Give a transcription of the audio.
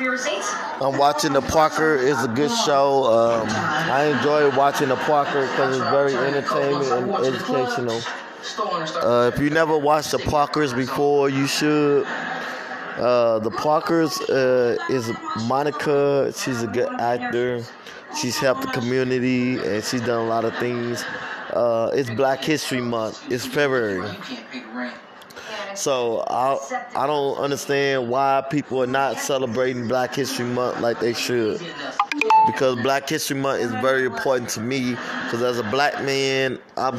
your receipts? I'm watching The Parker. It's a good show. Um, I enjoy watching The Parker because it's very entertaining and educational. Uh, if you never watched The Parkers before, you should. Uh, the Parkers uh, is Monica. She's a good actor. She's helped the community and she's done a lot of things. Uh, it's Black History Month. It's February. So I I don't understand why people are not celebrating Black History Month like they should. Because Black History Month is very important to me. Because as a black man, I believe.